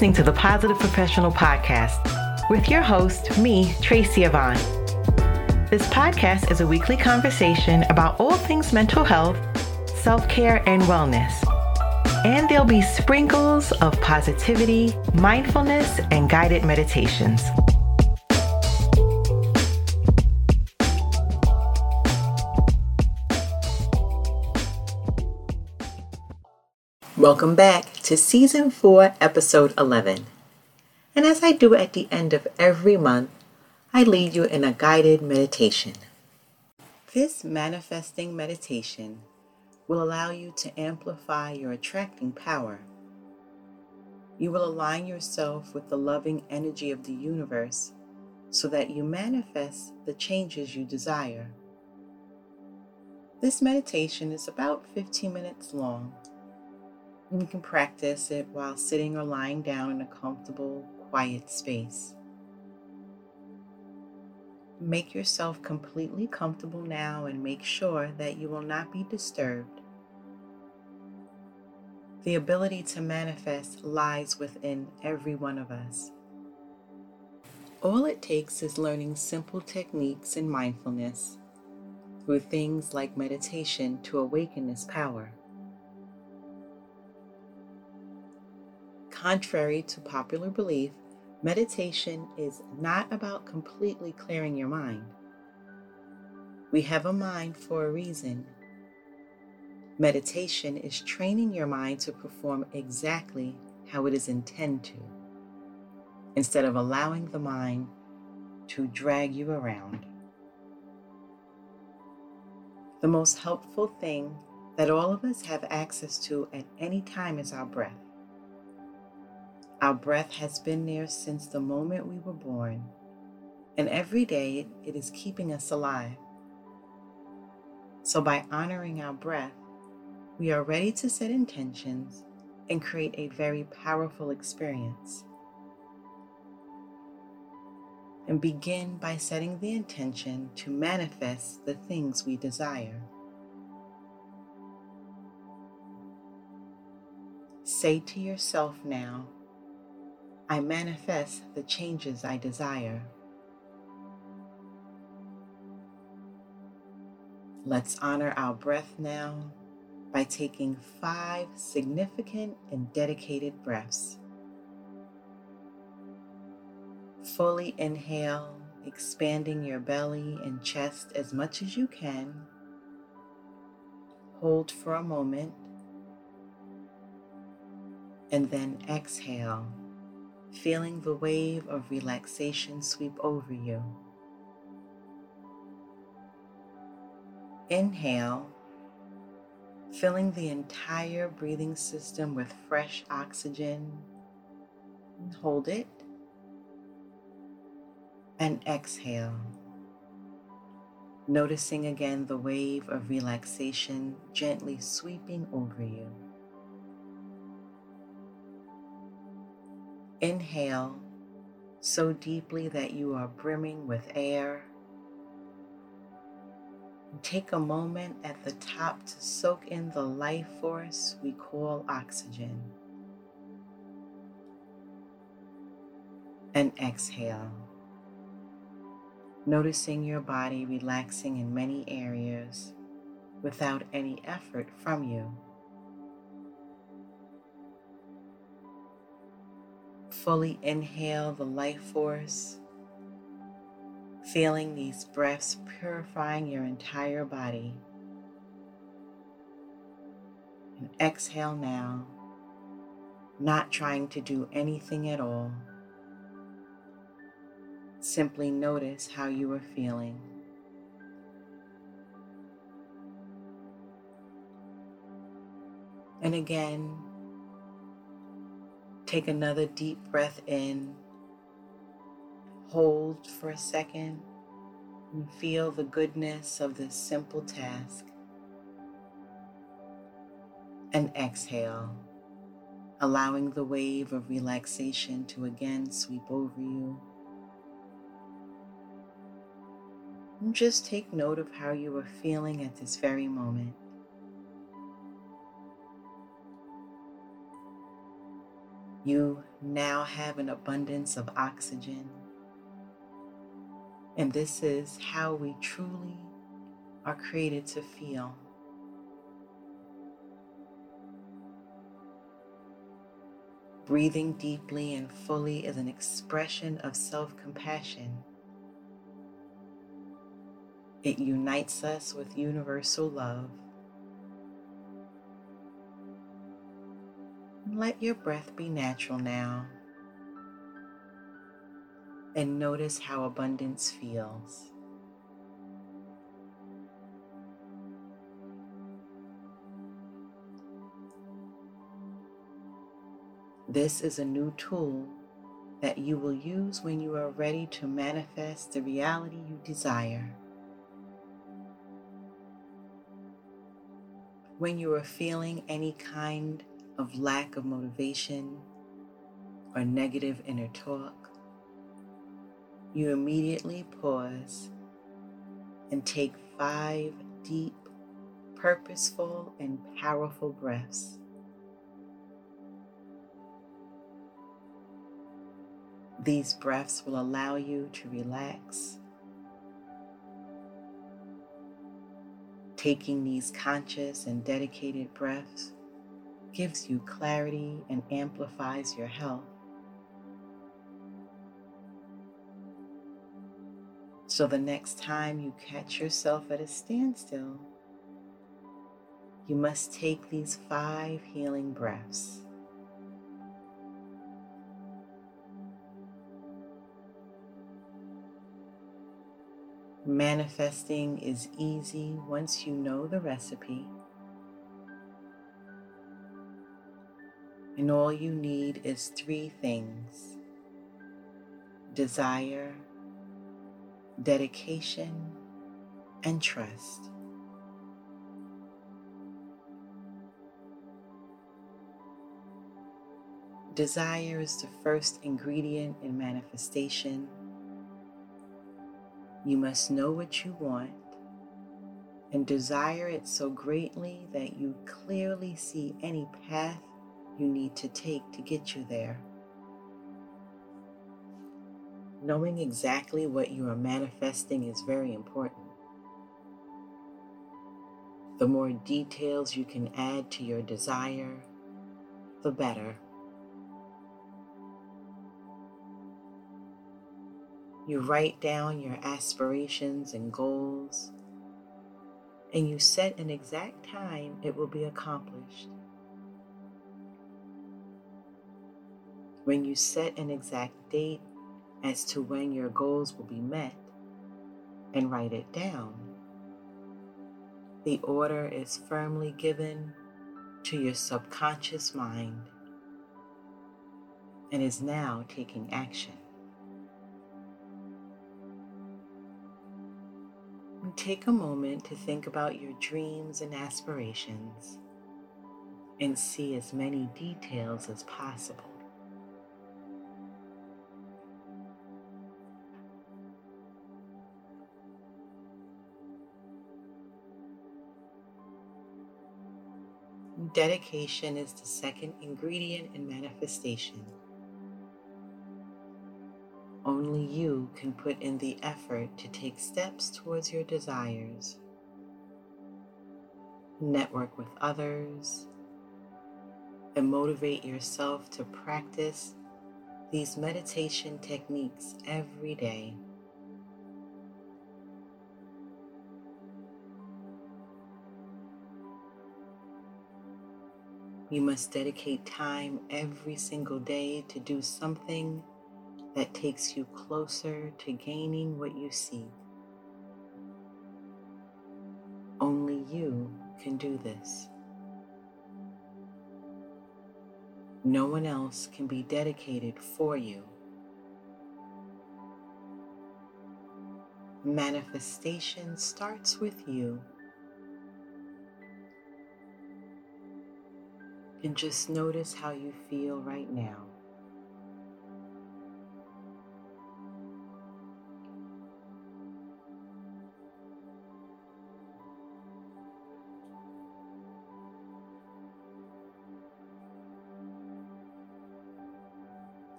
listening to the Positive Professional Podcast with your host, me, Tracy Yvonne. This podcast is a weekly conversation about all things mental health, self care, and wellness. And there'll be sprinkles of positivity, mindfulness, and guided meditations. Welcome back to Season 4, Episode 11. And as I do at the end of every month, I lead you in a guided meditation. This manifesting meditation will allow you to amplify your attracting power. You will align yourself with the loving energy of the universe so that you manifest the changes you desire. This meditation is about 15 minutes long you can practice it while sitting or lying down in a comfortable, quiet space. Make yourself completely comfortable now and make sure that you will not be disturbed. The ability to manifest lies within every one of us. All it takes is learning simple techniques in mindfulness through things like meditation to awaken this power. Contrary to popular belief, meditation is not about completely clearing your mind. We have a mind for a reason. Meditation is training your mind to perform exactly how it is intended to, instead of allowing the mind to drag you around. The most helpful thing that all of us have access to at any time is our breath. Our breath has been there since the moment we were born, and every day it is keeping us alive. So, by honoring our breath, we are ready to set intentions and create a very powerful experience. And begin by setting the intention to manifest the things we desire. Say to yourself now, I manifest the changes I desire. Let's honor our breath now by taking five significant and dedicated breaths. Fully inhale, expanding your belly and chest as much as you can. Hold for a moment and then exhale feeling the wave of relaxation sweep over you. Inhale, filling the entire breathing system with fresh oxygen. Hold it. And exhale, noticing again the wave of relaxation gently sweeping over you. Inhale so deeply that you are brimming with air. take a moment at the top to soak in the life force we call oxygen. And exhale, noticing your body relaxing in many areas without any effort from you. Fully inhale the life force, feeling these breaths purifying your entire body. And exhale now, not trying to do anything at all. Simply notice how you are feeling. And again, Take another deep breath in. Hold for a second and feel the goodness of this simple task. And exhale, allowing the wave of relaxation to again sweep over you. And just take note of how you are feeling at this very moment. You now have an abundance of oxygen. And this is how we truly are created to feel. Breathing deeply and fully is an expression of self compassion. It unites us with universal love. Let your breath be natural now. And notice how abundance feels. This is a new tool that you will use when you are ready to manifest the reality you desire. When you are feeling any kind of lack of motivation or negative inner talk, you immediately pause and take five deep, purposeful, and powerful breaths. These breaths will allow you to relax. Taking these conscious and dedicated breaths gives you clarity and amplifies your health. So the next time you catch yourself at a standstill, you must take these five healing breaths. Manifesting is easy once you know the recipe. And all you need is three things desire, dedication, and trust. Desire is the first ingredient in manifestation you must know what you want and desire it so greatly that you clearly see any path you need to take to get you there. Knowing exactly what you are manifesting is very important. The more details you can add to your desire, the better. You write down your aspirations and goals, and you set an exact time it will be accomplished. When you set an exact date as to when your goals will be met and write it down, the order is firmly given to your subconscious mind and is now taking action. take a moment to think about your dreams and aspirations and see as many details as possible. Dedication is the second ingredient in manifestation. Only you can put in the effort to take steps towards your desires. Network with others and motivate yourself to practice these meditation techniques every day. You must dedicate time every single day to do something that takes you closer to gaining what you seek. Only you can do this. No one else can be dedicated for you. Manifestation starts with you. And just notice how you feel right now.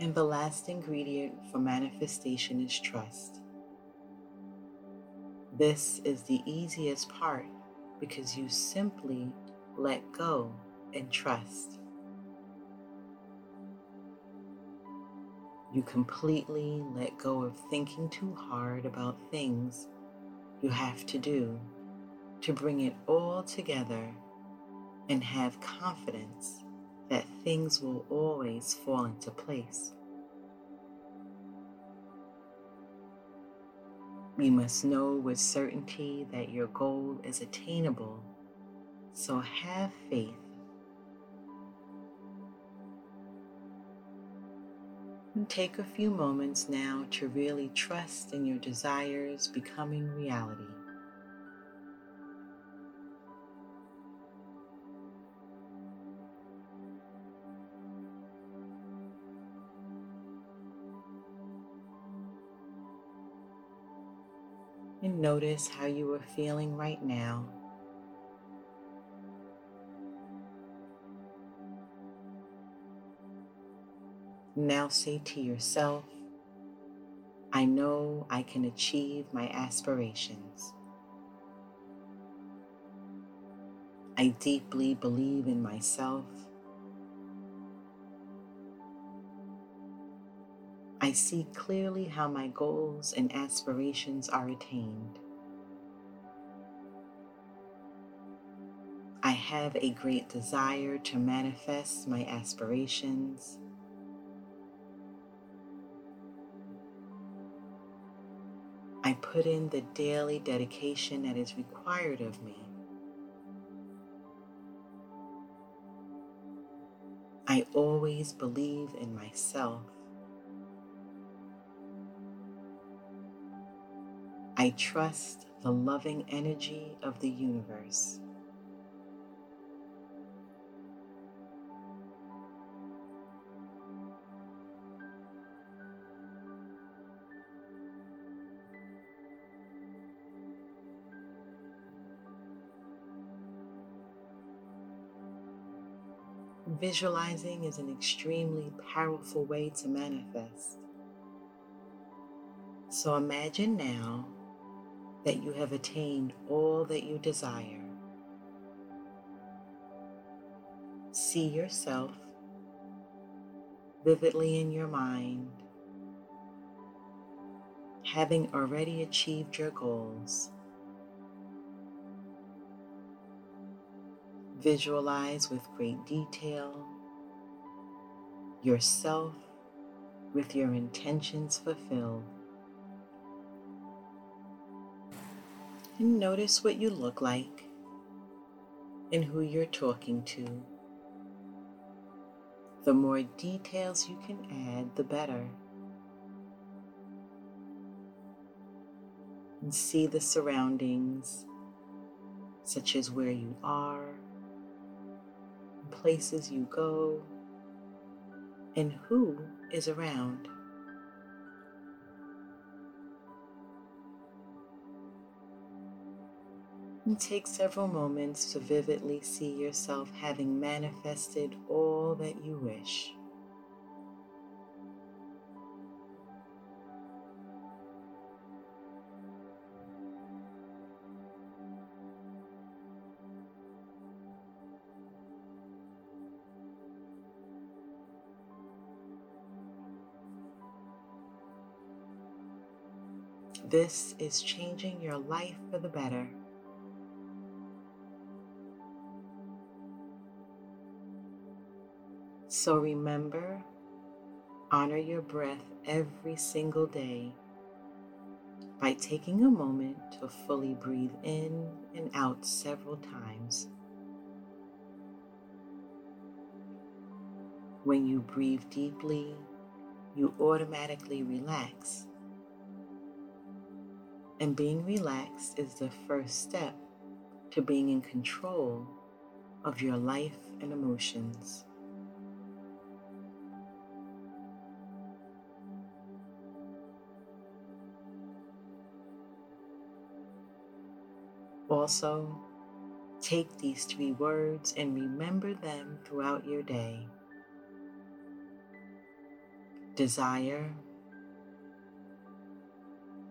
And the last ingredient for manifestation is trust. This is the easiest part because you simply let go and trust. You completely let go of thinking too hard about things you have to do to bring it all together and have confidence that things will always fall into place. You must know with certainty that your goal is attainable, so have faith. And take a few moments now to really trust in your desires becoming reality. and notice how you are feeling right now. Now say to yourself, I know I can achieve my aspirations. I deeply believe in myself I see clearly how my goals and aspirations are attained. I have a great desire to manifest my aspirations. I put in the daily dedication that is required of me. I always believe in myself. I trust the loving energy of the universe. Visualizing is an extremely powerful way to manifest. So imagine now that you have attained all that you desire. See yourself vividly in your mind, having already achieved your goals. Visualize with great detail yourself with your intentions fulfilled. and notice what you look like and who you're talking to. The more details you can add, the better. And see the surroundings, such as where you are, places you go, and who is around. And take several moments to vividly see yourself having manifested all that you wish. This is changing your life for the better. So remember, honor your breath every single day by taking a moment to fully breathe in and out several times. When you breathe deeply, you automatically relax. And being relaxed is the first step to being in control of your life and emotions. Also, take these three words and remember them throughout your day. desire,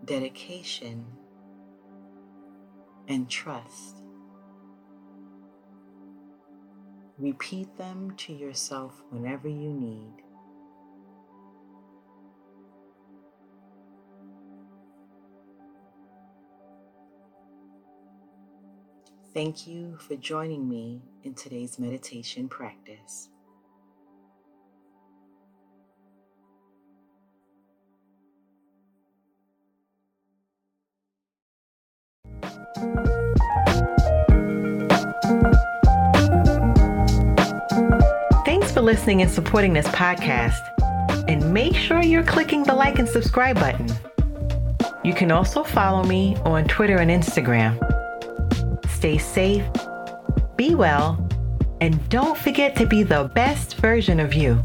dedication, and trust. Repeat them to yourself whenever you need. Thank you for joining me in today's meditation practice. Thanks for listening and supporting this podcast. And make sure you're clicking the like and subscribe button. You can also follow me on Twitter and Instagram. Stay safe, be well, and don't forget to be the best version of you.